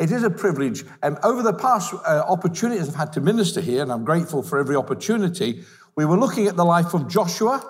It is a privilege. And over the past uh, opportunities I've had to minister here, and I'm grateful for every opportunity, we were looking at the life of Joshua.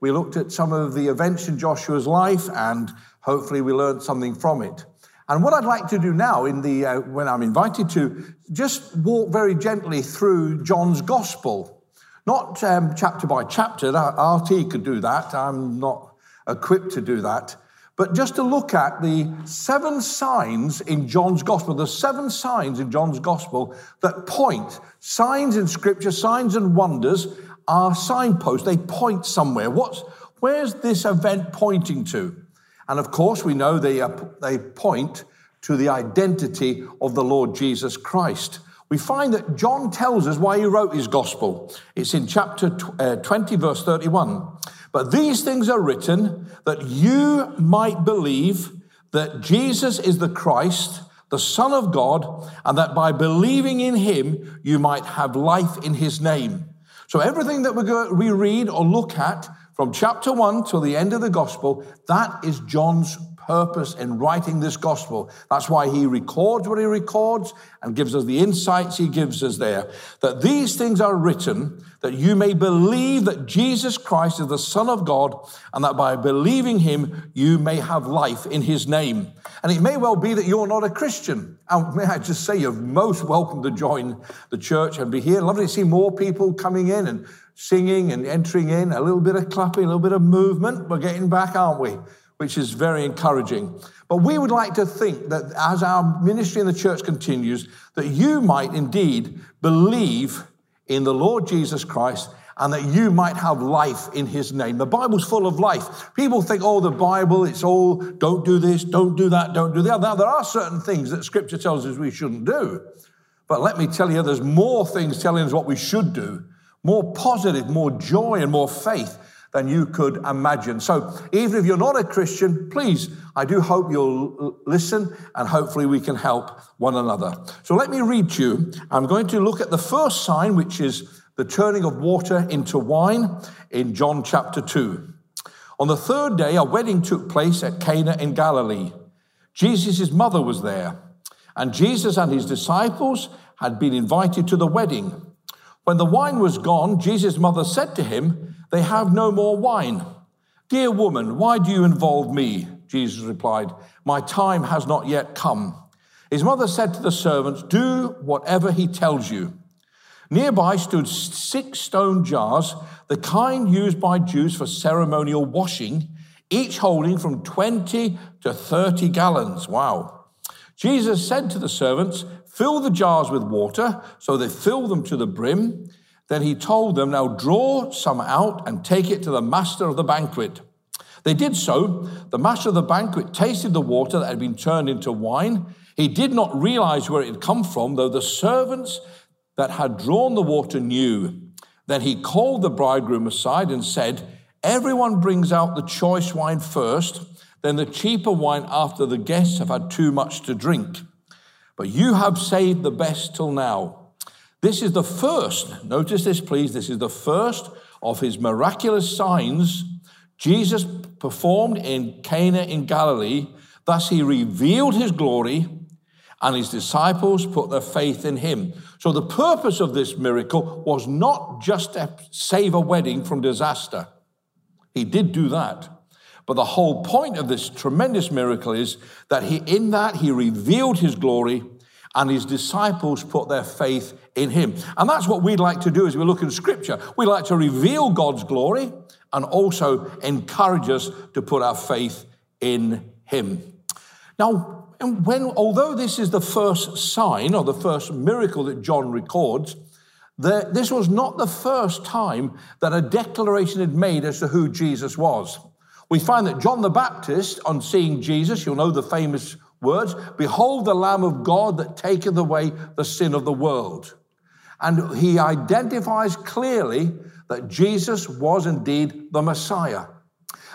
We looked at some of the events in Joshua's life, and hopefully we learned something from it. And what I'd like to do now, in the uh, when I'm invited to, just walk very gently through John's Gospel, not um, chapter by chapter. RT could do that. I'm not equipped to do that. But just to look at the seven signs in John's gospel, the seven signs in John's gospel that point, signs in scripture, signs and wonders are signposts. They point somewhere. What's, where's this event pointing to? And of course, we know they, they point to the identity of the Lord Jesus Christ. We find that John tells us why he wrote his gospel. It's in chapter uh, 20, verse 31. But these things are written that you might believe that Jesus is the Christ, the Son of God, and that by believing in him, you might have life in his name. So everything that we read or look at from chapter one till the end of the gospel, that is John's purpose in writing this gospel. That's why he records what he records and gives us the insights he gives us there. That these things are written that you may believe that Jesus Christ is the Son of God and that by believing him you may have life in his name. And it may well be that you're not a Christian. And may I just say you're most welcome to join the church and be here. Lovely to see more people coming in and singing and entering in, a little bit of clapping, a little bit of movement. We're getting back, aren't we? Which is very encouraging. But we would like to think that as our ministry in the church continues, that you might indeed believe in the Lord Jesus Christ and that you might have life in his name. The Bible's full of life. People think, oh, the Bible, it's all don't do this, don't do that, don't do that. Now, there are certain things that scripture tells us we shouldn't do. But let me tell you, there's more things telling us what we should do, more positive, more joy, and more faith than you could imagine. So, even if you're not a Christian, please, I do hope you'll listen and hopefully we can help one another. So, let me read to you. I'm going to look at the first sign, which is the turning of water into wine in John chapter 2. On the third day, a wedding took place at Cana in Galilee. Jesus' mother was there, and Jesus and his disciples had been invited to the wedding. When the wine was gone, Jesus' mother said to him, they have no more wine. Dear woman, why do you involve me? Jesus replied, My time has not yet come. His mother said to the servants, Do whatever he tells you. Nearby stood six stone jars, the kind used by Jews for ceremonial washing, each holding from 20 to 30 gallons. Wow. Jesus said to the servants, Fill the jars with water. So they filled them to the brim. Then he told them, Now draw some out and take it to the master of the banquet. They did so. The master of the banquet tasted the water that had been turned into wine. He did not realize where it had come from, though the servants that had drawn the water knew. Then he called the bridegroom aside and said, Everyone brings out the choice wine first, then the cheaper wine after the guests have had too much to drink. But you have saved the best till now. This is the first, notice this please, this is the first of his miraculous signs Jesus performed in Cana in Galilee. Thus he revealed his glory and his disciples put their faith in him. So the purpose of this miracle was not just to save a wedding from disaster. He did do that. But the whole point of this tremendous miracle is that he, in that, he revealed his glory and his disciples put their faith in him. And that's what we'd like to do as we look in scripture. We like to reveal God's glory and also encourage us to put our faith in him. Now, when, although this is the first sign or the first miracle that John records, the, this was not the first time that a declaration had made as to who Jesus was. We find that John the Baptist, on seeing Jesus, you'll know the famous words, Behold the Lamb of God that taketh away the sin of the world. And he identifies clearly that Jesus was indeed the Messiah.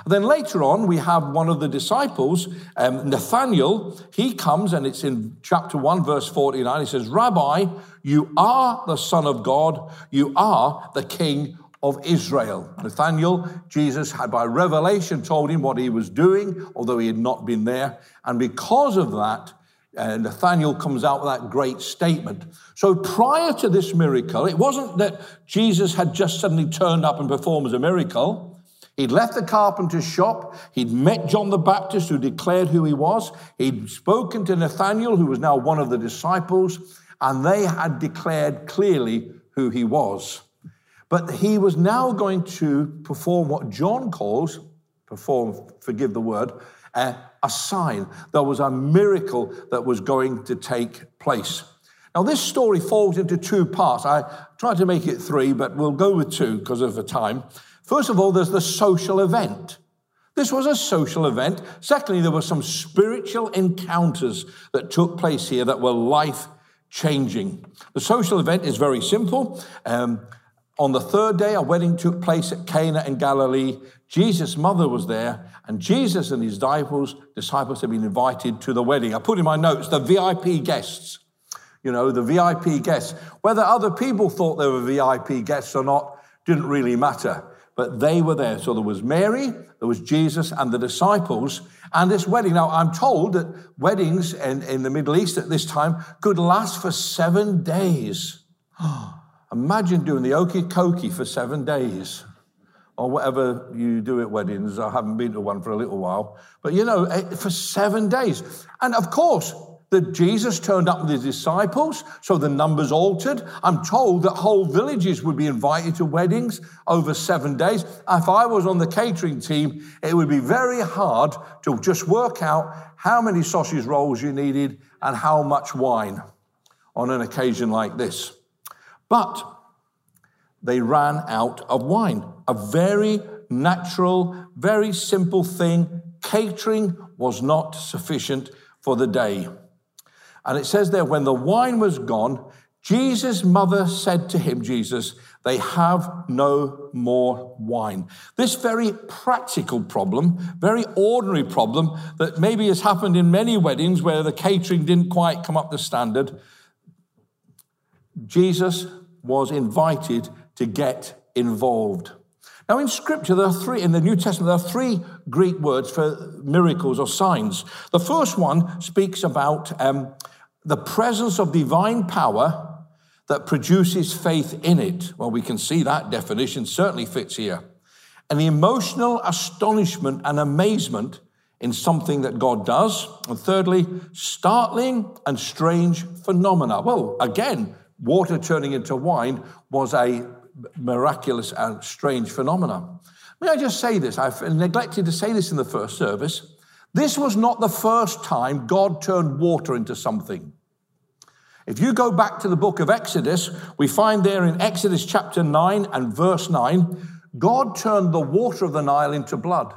Then later on, we have one of the disciples, um, Nathaniel. He comes, and it's in chapter 1, verse 49. He says, Rabbi, you are the Son of God, you are the King of Israel. Nathaniel, Jesus had by revelation told him what he was doing, although he had not been there. And because of that, uh, Nathaniel comes out with that great statement. So prior to this miracle, it wasn't that Jesus had just suddenly turned up and performed as a miracle. He'd left the carpenter's shop. He'd met John the Baptist, who declared who he was. He'd spoken to Nathaniel, who was now one of the disciples, and they had declared clearly who he was. But he was now going to perform what John calls, perform, forgive the word, uh, a sign. There was a miracle that was going to take place. Now, this story falls into two parts. I tried to make it three, but we'll go with two because of the time. First of all, there's the social event. This was a social event. Secondly, there were some spiritual encounters that took place here that were life changing. The social event is very simple. Um, on the third day, a wedding took place at Cana in Galilee. Jesus' mother was there, and Jesus and his disciples, disciples had been invited to the wedding. I put in my notes the VIP guests. You know, the VIP guests. Whether other people thought they were VIP guests or not didn't really matter but they were there. So there was Mary, there was Jesus, and the disciples, and this wedding. Now, I'm told that weddings in, in the Middle East at this time could last for seven days. Imagine doing the okie cokey for seven days, or whatever you do at weddings. I haven't been to one for a little while, but you know, eh, for seven days. And of course, that Jesus turned up with his disciples, so the numbers altered. I'm told that whole villages would be invited to weddings over seven days. If I was on the catering team, it would be very hard to just work out how many sausage rolls you needed and how much wine on an occasion like this. But they ran out of wine. A very natural, very simple thing. Catering was not sufficient for the day. And it says there, when the wine was gone, Jesus' mother said to him, Jesus, they have no more wine. This very practical problem, very ordinary problem that maybe has happened in many weddings where the catering didn't quite come up to standard, Jesus was invited to get involved. Now, in Scripture, there are three, in the New Testament, there are three Greek words for miracles or signs. The first one speaks about um, the presence of divine power that produces faith in it. Well, we can see that definition certainly fits here. And the emotional astonishment and amazement in something that God does. And thirdly, startling and strange phenomena. Well, again, water turning into wine was a miraculous and strange phenomenon. May I just say this? I've neglected to say this in the first service. This was not the first time God turned water into something. If you go back to the book of Exodus, we find there in Exodus chapter 9 and verse 9, God turned the water of the Nile into blood.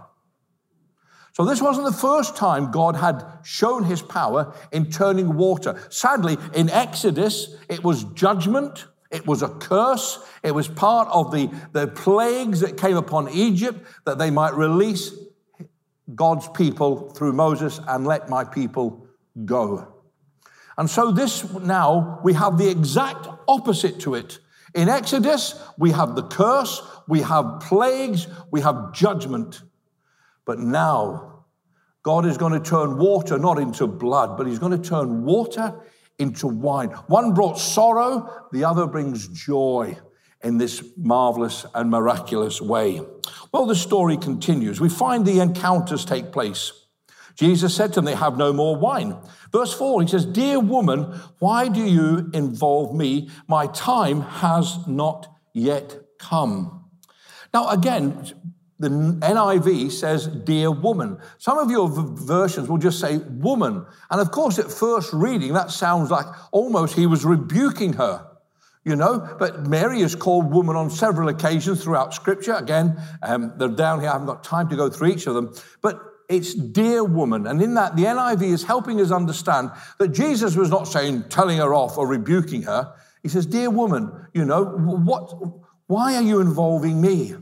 So, this wasn't the first time God had shown his power in turning water. Sadly, in Exodus, it was judgment, it was a curse, it was part of the, the plagues that came upon Egypt that they might release God's people through Moses and let my people go. And so, this now, we have the exact opposite to it. In Exodus, we have the curse, we have plagues, we have judgment. But now, God is going to turn water not into blood, but He's going to turn water into wine. One brought sorrow, the other brings joy in this marvelous and miraculous way. Well, the story continues. We find the encounters take place. Jesus said to them, They have no more wine. Verse 4, he says, Dear woman, why do you involve me? My time has not yet come. Now, again, the NIV says, Dear woman. Some of your versions will just say woman. And of course, at first reading, that sounds like almost he was rebuking her you know. But Mary is called woman on several occasions throughout Scripture. Again, um, they're down here. I haven't got time to go through each of them. But it's dear woman. And in that, the NIV is helping us understand that Jesus was not saying, telling her off or rebuking her. He says, Dear woman, you know, what, why are you involving me?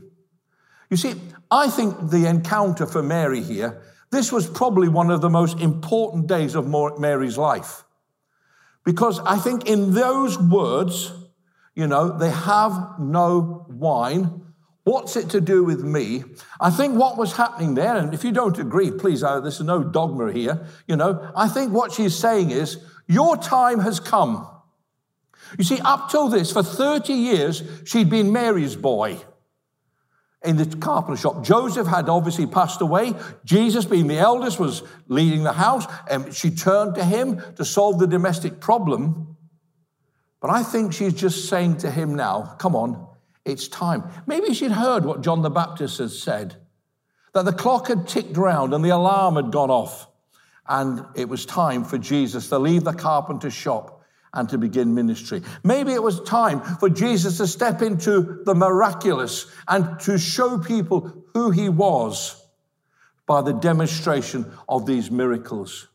You see, I think the encounter for Mary here, this was probably one of the most important days of Mary's life. Because I think in those words, you know, they have no wine. What's it to do with me? I think what was happening there, and if you don't agree, please, uh, there's no dogma here. You know, I think what she's saying is, your time has come. You see, up till this, for 30 years, she'd been Mary's boy in the carpenter shop. Joseph had obviously passed away. Jesus, being the eldest, was leading the house, and she turned to him to solve the domestic problem. But I think she's just saying to him now, come on, it's time. Maybe she'd heard what John the Baptist had said that the clock had ticked round and the alarm had gone off, and it was time for Jesus to leave the carpenter shop and to begin ministry. Maybe it was time for Jesus to step into the miraculous and to show people who he was by the demonstration of these miracles.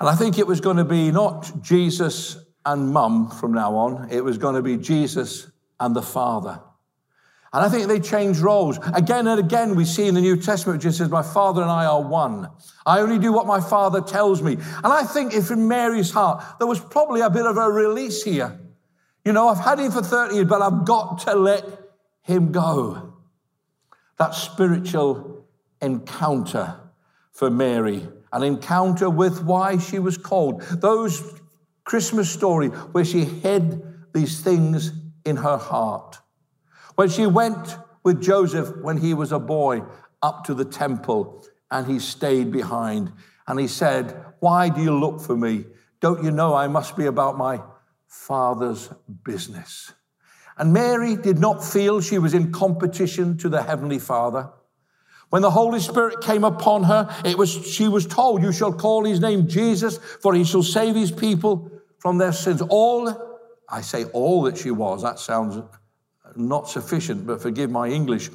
And I think it was going to be not Jesus and mum from now on, it was going to be Jesus and the Father. And I think they change roles. Again and again, we see in the New Testament, just says, My Father and I are one. I only do what my Father tells me. And I think if in Mary's heart, there was probably a bit of a release here. You know, I've had him for 30 years, but I've got to let him go. That spiritual encounter for Mary, an encounter with why she was called. Those Christmas story where she hid these things in her heart. When she went with Joseph when he was a boy up to the temple and he stayed behind and he said, Why do you look for me? Don't you know I must be about my father's business? And Mary did not feel she was in competition to the Heavenly Father. When the Holy Spirit came upon her, it was, she was told, You shall call his name Jesus, for he shall save his people from their sins. All, I say all that she was, that sounds not sufficient, but forgive my English.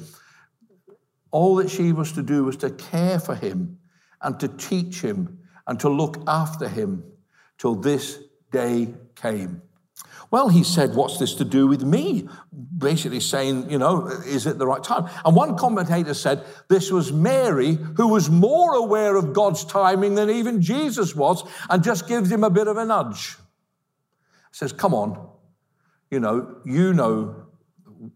All that she was to do was to care for him and to teach him and to look after him till this day came. Well, he said, What's this to do with me? Basically saying, You know, is it the right time? And one commentator said this was Mary who was more aware of God's timing than even Jesus was and just gives him a bit of a nudge. Says, Come on, you know, you know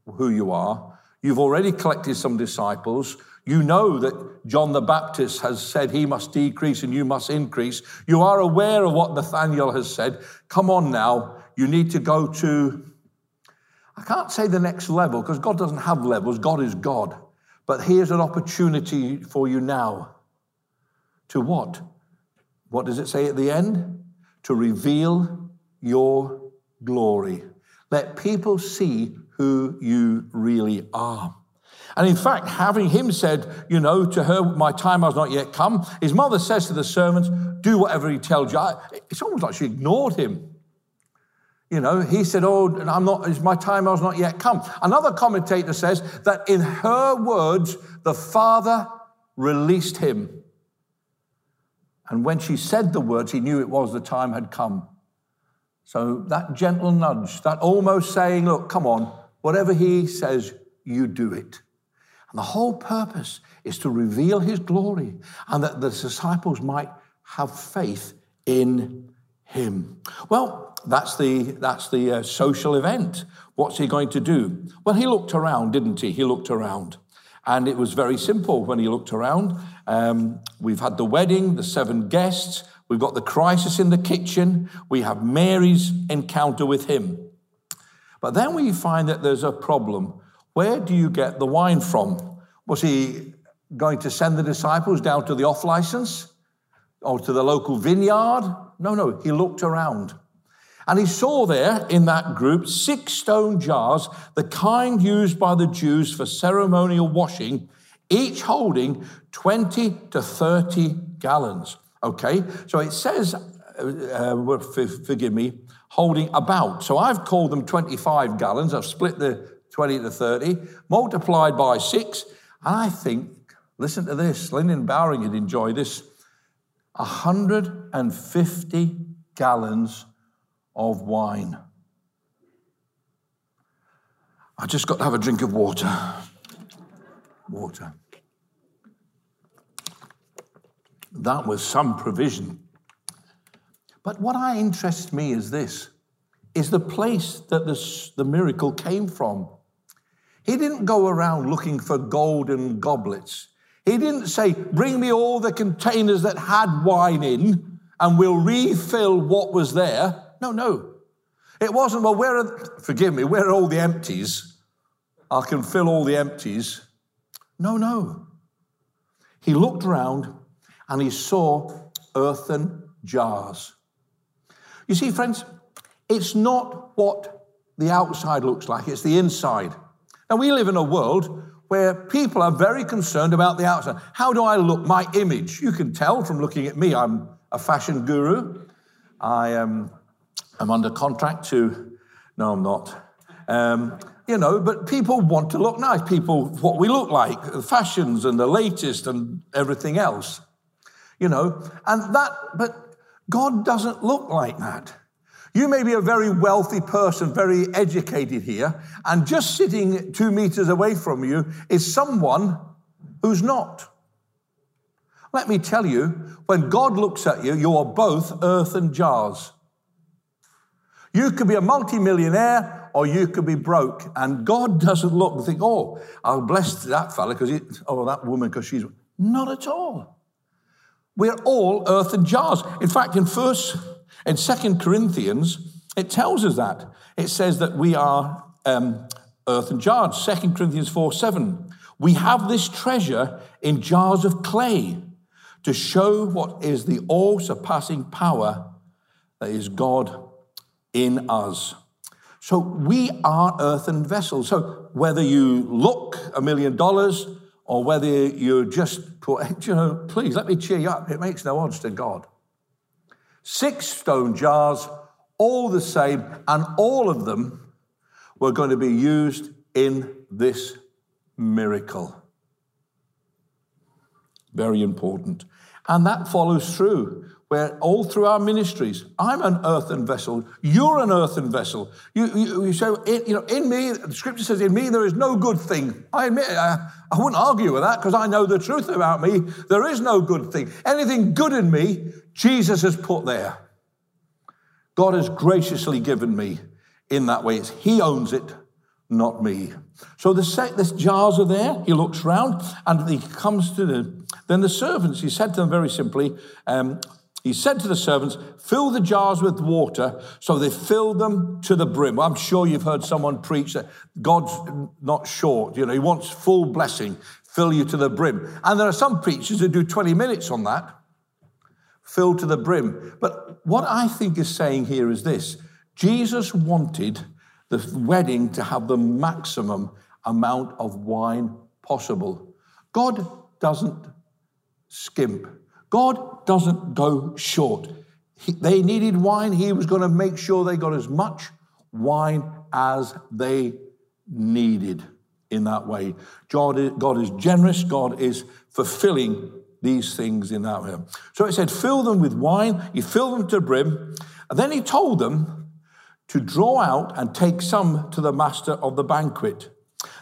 who you are. You've already collected some disciples. You know that John the Baptist has said he must decrease and you must increase. You are aware of what Nathaniel has said. Come on now, you need to go to, I can't say the next level because God doesn't have levels, God is God. But here's an opportunity for you now. To what? What does it say at the end? To reveal your glory. Let people see who you really are. And in fact, having him said, you know, to her, my time has not yet come, his mother says to the servants, do whatever he tells you. It's almost like she ignored him. You know, he said, Oh, I'm not, my time has not yet come. Another commentator says that in her words, the Father released him. And when she said the words, he knew it was the time had come. So that gentle nudge, that almost saying, Look, come on, Whatever he says, you do it. And the whole purpose is to reveal his glory and that the disciples might have faith in him. Well, that's the, that's the uh, social event. What's he going to do? Well, he looked around, didn't he? He looked around. And it was very simple when he looked around. Um, we've had the wedding, the seven guests, we've got the crisis in the kitchen, we have Mary's encounter with him. But then we find that there's a problem. Where do you get the wine from? Was he going to send the disciples down to the off license or to the local vineyard? No, no, he looked around. And he saw there in that group six stone jars, the kind used by the Jews for ceremonial washing, each holding 20 to 30 gallons. Okay, so it says, uh, uh, forgive me, holding about. So I've called them 25 gallons. I've split the 20 to 30, multiplied by six. And I think, listen to this, Lyndon Bowring would enjoy this 150 gallons of wine. I just got to have a drink of water. Water. That was some provision. But what I interests me is this is the place that the miracle came from. He didn't go around looking for golden goblets. He didn't say, Bring me all the containers that had wine in and we'll refill what was there. No, no. It wasn't, well, where are, forgive me, where are all the empties? I can fill all the empties. No, no. He looked around and he saw earthen jars. You see, friends, it's not what the outside looks like, it's the inside. Now, we live in a world where people are very concerned about the outside. How do I look? My image. You can tell from looking at me, I'm a fashion guru. I am I'm under contract to, no, I'm not. Um, you know, but people want to look nice. People, what we look like, the fashions and the latest and everything else. You know, and that, but God doesn't look like that. You may be a very wealthy person, very educated here, and just sitting two meters away from you is someone who's not. Let me tell you, when God looks at you, you are both earthen jars. You could be a multimillionaire or you could be broke. And God doesn't look and think, oh, I'll bless that fella because, oh, that woman because she's. Not at all. We're all earthen jars. In fact, in first, in Second Corinthians, it tells us that. It says that we are um, earthen jars. Second Corinthians 4 7. We have this treasure in jars of clay to show what is the all surpassing power that is God in us. So we are earthen vessels. So whether you look a million dollars or whether you just put, you know, please let me cheer you up. It makes no odds to God. Six stone jars, all the same, and all of them were going to be used in this miracle. Very important. And that follows through where all through our ministries, I'm an earthen vessel, you're an earthen vessel. You, you, you say, in, you know, in me, the scripture says, in me there is no good thing. I admit, I, I wouldn't argue with that because I know the truth about me. There is no good thing. Anything good in me, Jesus has put there. God has graciously given me in that way. It's, he owns it, not me. So the, the jars are there. He looks round and he comes to the, then the servants, he said to them very simply, um, he said to the servants, Fill the jars with water. So they filled them to the brim. I'm sure you've heard someone preach that God's not short. You know, He wants full blessing, fill you to the brim. And there are some preachers who do 20 minutes on that, fill to the brim. But what I think is saying here is this Jesus wanted the wedding to have the maximum amount of wine possible. God doesn't skimp. God doesn't go short. He, they needed wine. He was going to make sure they got as much wine as they needed in that way. God is, God is generous. God is fulfilling these things in that way. So it said, fill them with wine. He filled them to the brim. And then he told them to draw out and take some to the master of the banquet.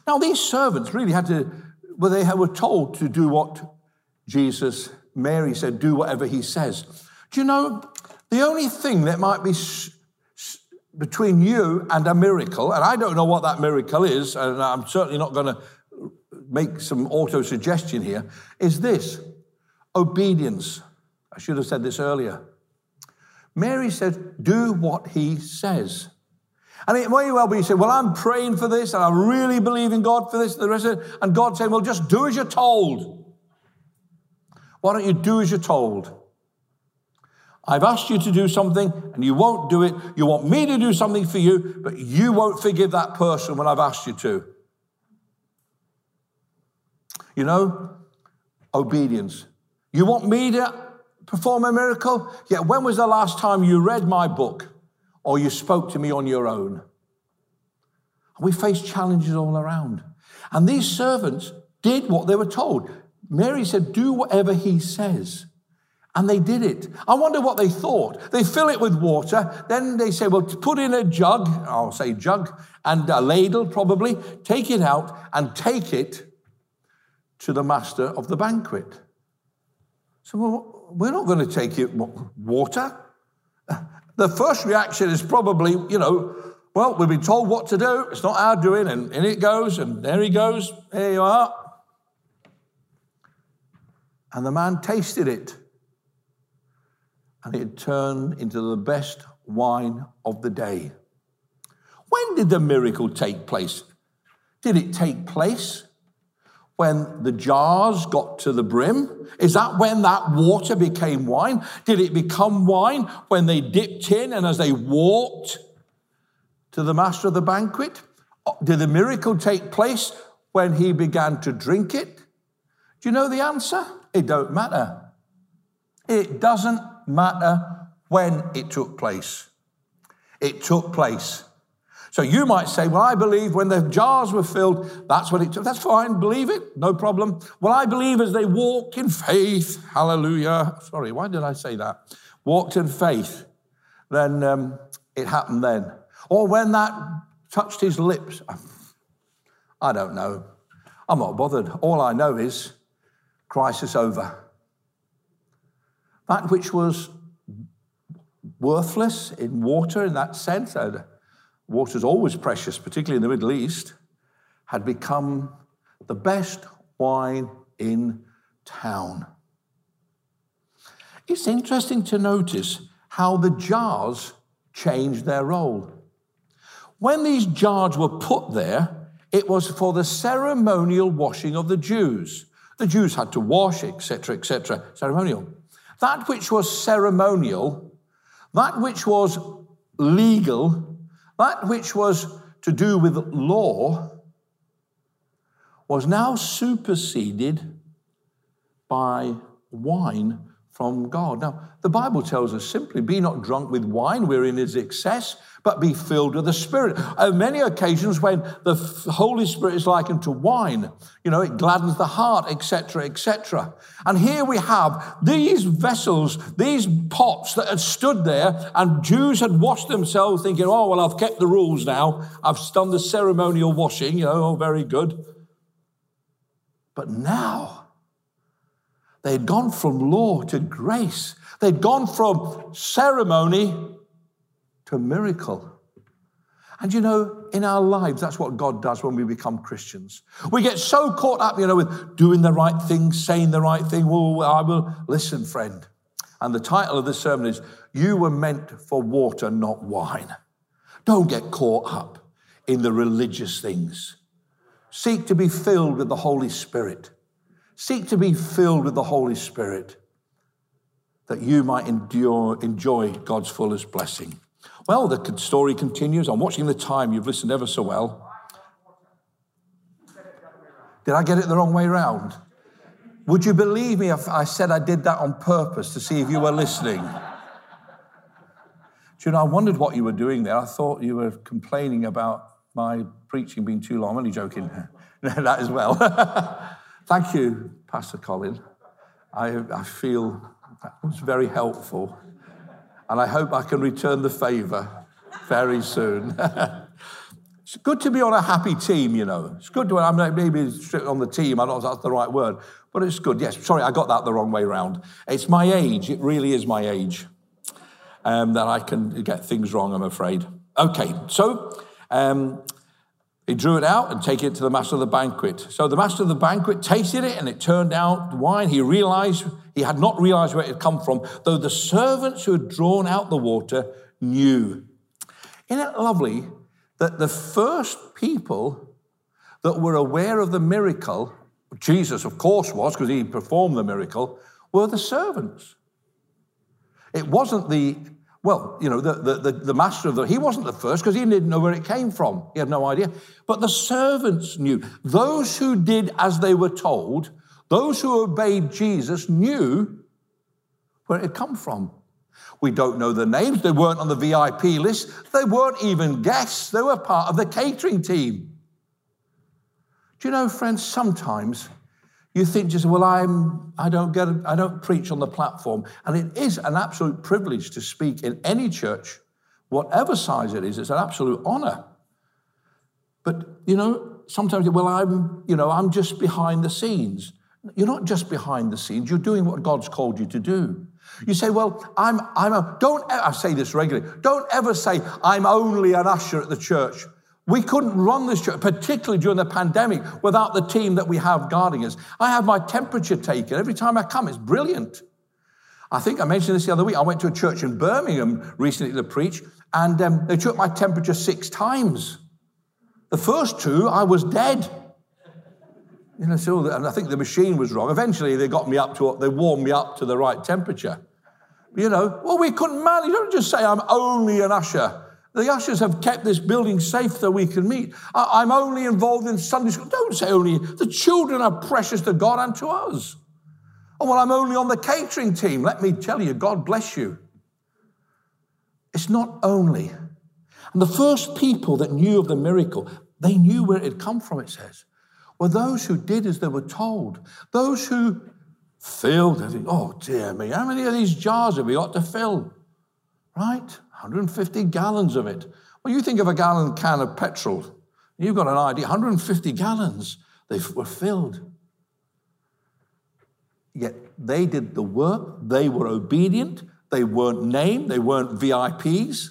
Now, these servants really had to, well, they were told to do what Jesus Mary said, Do whatever he says. Do you know, the only thing that might be between you and a miracle, and I don't know what that miracle is, and I'm certainly not going to make some auto suggestion here, is this obedience. I should have said this earlier. Mary said, Do what he says. And it may well be you say, Well, I'm praying for this, and I really believe in God for this, and the rest of it. And God saying, Well, just do as you're told. Why don't you do as you're told? I've asked you to do something and you won't do it. You want me to do something for you, but you won't forgive that person when I've asked you to. You know, obedience. You want me to perform a miracle? Yeah, when was the last time you read my book or you spoke to me on your own? We face challenges all around. And these servants did what they were told. Mary said, Do whatever he says. And they did it. I wonder what they thought. They fill it with water. Then they say, well, put in a jug, I'll say jug, and a ladle probably, take it out and take it to the master of the banquet. So, well, we're not going to take it water. The first reaction is probably, you know, Well, we've been told what to do. It's not our doing, and in it goes, and there he goes. There you are. And the man tasted it, and it turned into the best wine of the day. When did the miracle take place? Did it take place when the jars got to the brim? Is that when that water became wine? Did it become wine when they dipped in and as they walked to the master of the banquet? Uh, did the miracle take place when he began to drink it? Do you know the answer? It don't matter. It doesn't matter when it took place. It took place. So you might say, Well, I believe when the jars were filled, that's what it took. That's fine, believe it, no problem. Well, I believe as they walked in faith, hallelujah. Sorry, why did I say that? Walked in faith, then um, it happened then. Or when that touched his lips, I don't know. I'm not bothered. All I know is crisis over. That which was worthless in water in that sense, and water's always precious, particularly in the Middle East, had become the best wine in town. It's interesting to notice how the jars changed their role. When these jars were put there, it was for the ceremonial washing of the Jews. The Jews had to wash, etc., etc., ceremonial. That which was ceremonial, that which was legal, that which was to do with law, was now superseded by wine from God. Now, the Bible tells us simply be not drunk with wine wherein is excess, but be filled with the Spirit. On many occasions, when the Holy Spirit is likened to wine, you know, it gladdens the heart, etc., etc. And here we have these vessels, these pots that had stood there, and Jews had washed themselves, thinking, oh, well, I've kept the rules now. I've done the ceremonial washing, you know, oh, very good. But now, They'd gone from law to grace. They'd gone from ceremony to a miracle. And you know, in our lives, that's what God does when we become Christians. We get so caught up, you know, with doing the right thing, saying the right thing. Well, I will listen, friend. And the title of this sermon is You Were Meant for Water, Not Wine. Don't get caught up in the religious things. Seek to be filled with the Holy Spirit. Seek to be filled with the Holy Spirit that you might endure, enjoy God's fullest blessing. Well, the story continues. I'm watching the time. You've listened ever so well. Did I get it the wrong way around? Would you believe me if I said I did that on purpose to see if you were listening? Do you know, I wondered what you were doing there. I thought you were complaining about my preaching being too long. I'm only joking. that as well. Thank you, Pastor Colin. I, I feel that was very helpful. And I hope I can return the favor very soon. it's good to be on a happy team, you know. It's good to, I'm maybe on the team, I don't know if that's the right word, but it's good. Yes, sorry, I got that the wrong way round. It's my age, it really is my age, um, that I can get things wrong, I'm afraid. Okay, so um, he drew it out and take it to the master of the banquet. So the master of the banquet tasted it and it turned out wine. He realized, he had not realized where it had come from, though the servants who had drawn out the water knew. Isn't it lovely that the first people that were aware of the miracle, Jesus, of course, was because he performed the miracle, were the servants. It wasn't the well, you know, the, the, the, master of the, he wasn't the first because he didn't know where it came from. He had no idea. But the servants knew. Those who did as they were told, those who obeyed Jesus knew where it had come from. We don't know the names. They weren't on the VIP list. They weren't even guests. They were part of the catering team. Do you know, friends, sometimes you think just, well, I'm, I don't get, I don't preach on the platform. And it is an absolute privilege to speak in any church, whatever size it is. It's an absolute honor. But, you know, sometimes, well, I'm, you know, I'm just behind the scenes. You're not just behind the scenes. You're doing what God's called you to do. You say, well, I'm, I'm a, don't, I say this regularly, don't ever say, I'm only an usher at the church. We couldn't run this church, particularly during the pandemic, without the team that we have guarding us. I have my temperature taken every time I come. It's brilliant. I think I mentioned this the other week. I went to a church in Birmingham recently to preach, and um, they took my temperature six times. The first two, I was dead. You know, so and I think the machine was wrong. Eventually, they got me up to they warmed me up to the right temperature. You know, well, we couldn't manage. Don't just say I'm only an usher. The ushers have kept this building safe so we can meet. I'm only involved in Sunday school. Don't say only. The children are precious to God and to us. Oh, well, I'm only on the catering team. Let me tell you, God bless you. It's not only. And the first people that knew of the miracle, they knew where it had come from, it says, were those who did as they were told. Those who filled, oh dear me, how many of these jars have we got to fill? Right? 150 gallons of it. Well, you think of a gallon can of petrol, you've got an idea 150 gallons, they were filled. Yet they did the work, they were obedient, they weren't named, they weren't VIPs,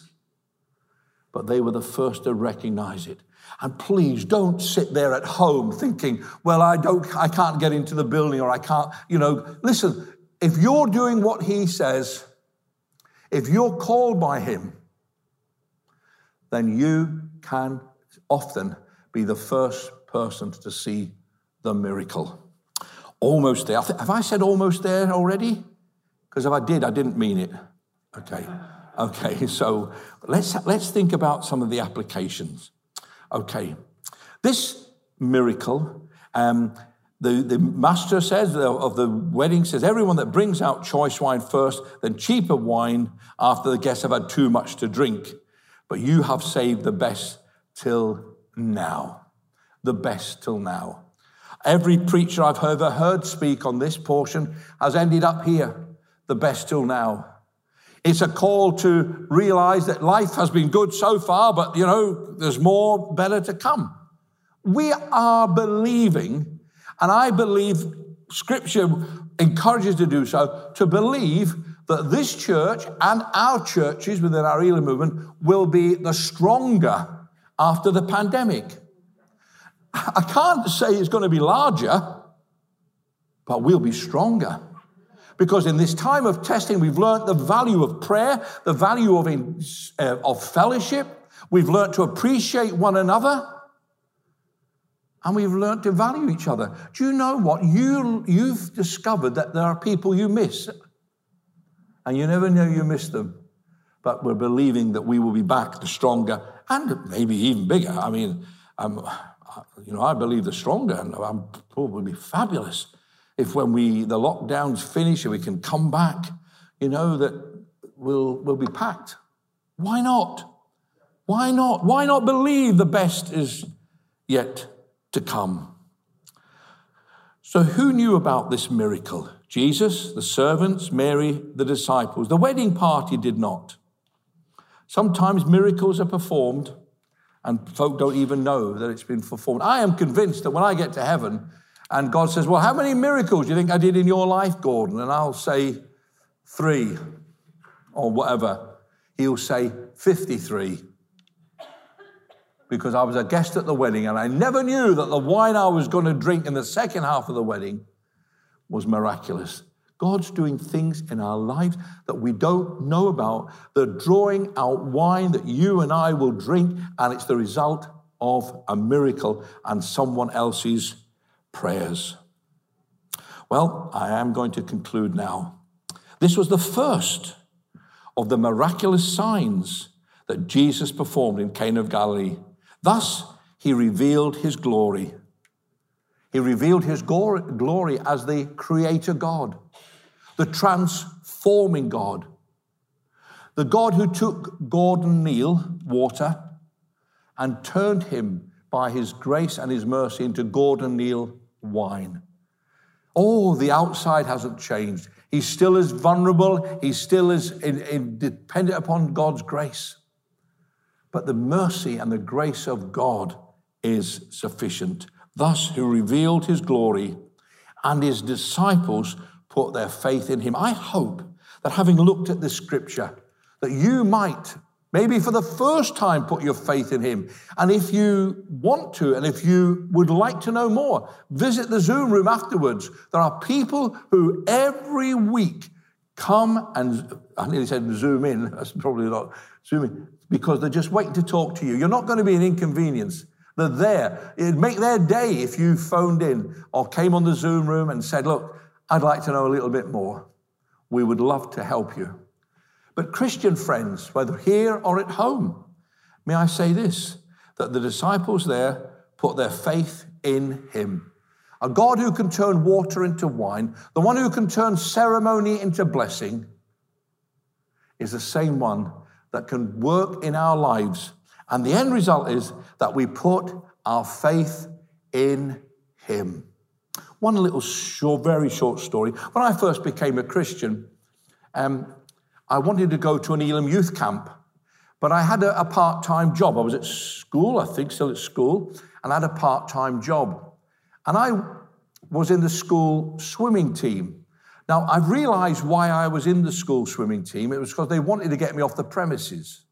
but they were the first to recognize it. And please don't sit there at home thinking, well, I don't, I can't get into the building or I can't, you know. Listen, if you're doing what he says, if you're called by Him, then you can often be the first person to see the miracle. Almost there. Have I said almost there already? Because if I did, I didn't mean it. Okay. Okay, so let's, let's think about some of the applications. Okay. This miracle, um, the, the master says of the wedding says, everyone that brings out choice wine first, then cheaper wine after the guests have had too much to drink. But you have saved the best till now. The best till now. Every preacher I've ever heard speak on this portion has ended up here, the best till now. It's a call to realize that life has been good so far, but you know, there's more better to come. We are believing and I believe scripture encourages to do so, to believe that this church and our churches within our Elim movement will be the stronger after the pandemic. I can't say it's going to be larger, but we'll be stronger. Because in this time of testing, we've learned the value of prayer, the value of, in, uh, of fellowship. We've learned to appreciate one another and we've learned to value each other. Do you know what? You, you've discovered that there are people you miss, and you never know you miss them. But we're believing that we will be back the stronger and maybe even bigger. I mean, I'm, you know, I believe the stronger, and I'm probably fabulous if when we the lockdowns finish and we can come back, you know that we'll we'll be packed. Why not? Why not? Why not believe the best is yet to come. So, who knew about this miracle? Jesus, the servants, Mary, the disciples. The wedding party did not. Sometimes miracles are performed and folk don't even know that it's been performed. I am convinced that when I get to heaven and God says, Well, how many miracles do you think I did in your life, Gordon? And I'll say, Three or whatever. He'll say, 53 because I was a guest at the wedding and I never knew that the wine I was going to drink in the second half of the wedding was miraculous. God's doing things in our lives that we don't know about. They're drawing out wine that you and I will drink, and it's the result of a miracle and someone else's prayers. Well, I am going to conclude now. This was the first of the miraculous signs that Jesus performed in Cana of Galilee. Thus, he revealed his glory. He revealed his glory as the creator God, the transforming God, the God who took Gordon Neal, water, and turned him by his grace and his mercy into Gordon Neal wine. Oh, the outside hasn't changed. He's still as vulnerable, he's still as in, in dependent upon God's grace but the mercy and the grace of God is sufficient. Thus, who revealed his glory, and his disciples put their faith in him. I hope that having looked at this scripture, that you might maybe for the first time put your faith in him. And if you want to, and if you would like to know more, visit the Zoom room afterwards. There are people who every week come and I nearly said zoom in, that's probably not zooming, because they're just waiting to talk to you. You're not going to be an inconvenience. They're there. It'd make their day if you phoned in or came on the Zoom room and said, Look, I'd like to know a little bit more. We would love to help you. But, Christian friends, whether here or at home, may I say this that the disciples there put their faith in him. A God who can turn water into wine, the one who can turn ceremony into blessing, is the same one that can work in our lives. And the end result is that we put our faith in him. One little short, very short story. When I first became a Christian, um, I wanted to go to an Elim youth camp, but I had a, a part time job. I was at school, I think, still at school, and I had a part time job. And I was in the school swimming team. Now, I've realized why I was in the school swimming team. It was because they wanted to get me off the premises.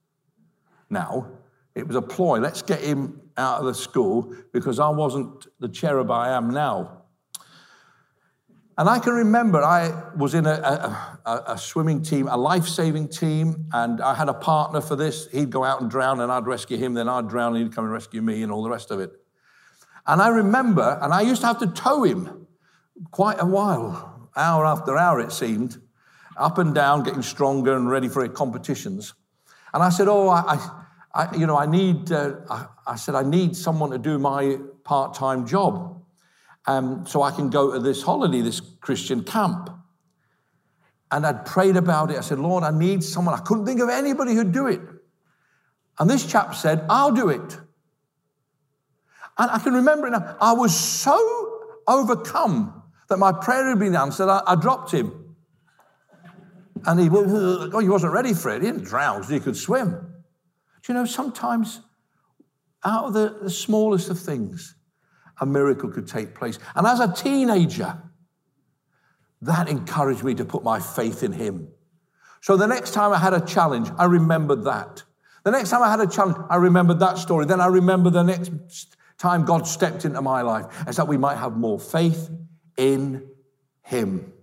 Now, it was a ploy. Let's get him out of the school because I wasn't the cherub I am now. And I can remember I was in a, a, a swimming team, a life saving team, and I had a partner for this. He'd go out and drown, and I'd rescue him, then I'd drown, and he'd come and rescue me, and all the rest of it. And I remember, and I used to have to tow him quite a while, hour after hour, it seemed, up and down, getting stronger and ready for competitions. And I said, Oh, I, I you know, I need, uh, I, I said, I need someone to do my part time job um, so I can go to this holiday, this Christian camp. And I'd prayed about it. I said, Lord, I need someone. I couldn't think of anybody who'd do it. And this chap said, I'll do it. And I can remember it now. I was so overcome that my prayer had been answered, I, I dropped him. And he, oh, he wasn't ready for it. He didn't drown he could swim. Do you know, sometimes out of the, the smallest of things, a miracle could take place. And as a teenager, that encouraged me to put my faith in him. So the next time I had a challenge, I remembered that. The next time I had a challenge, I remembered that story. Then I remember the next time God stepped into my life, is that we might have more faith in him.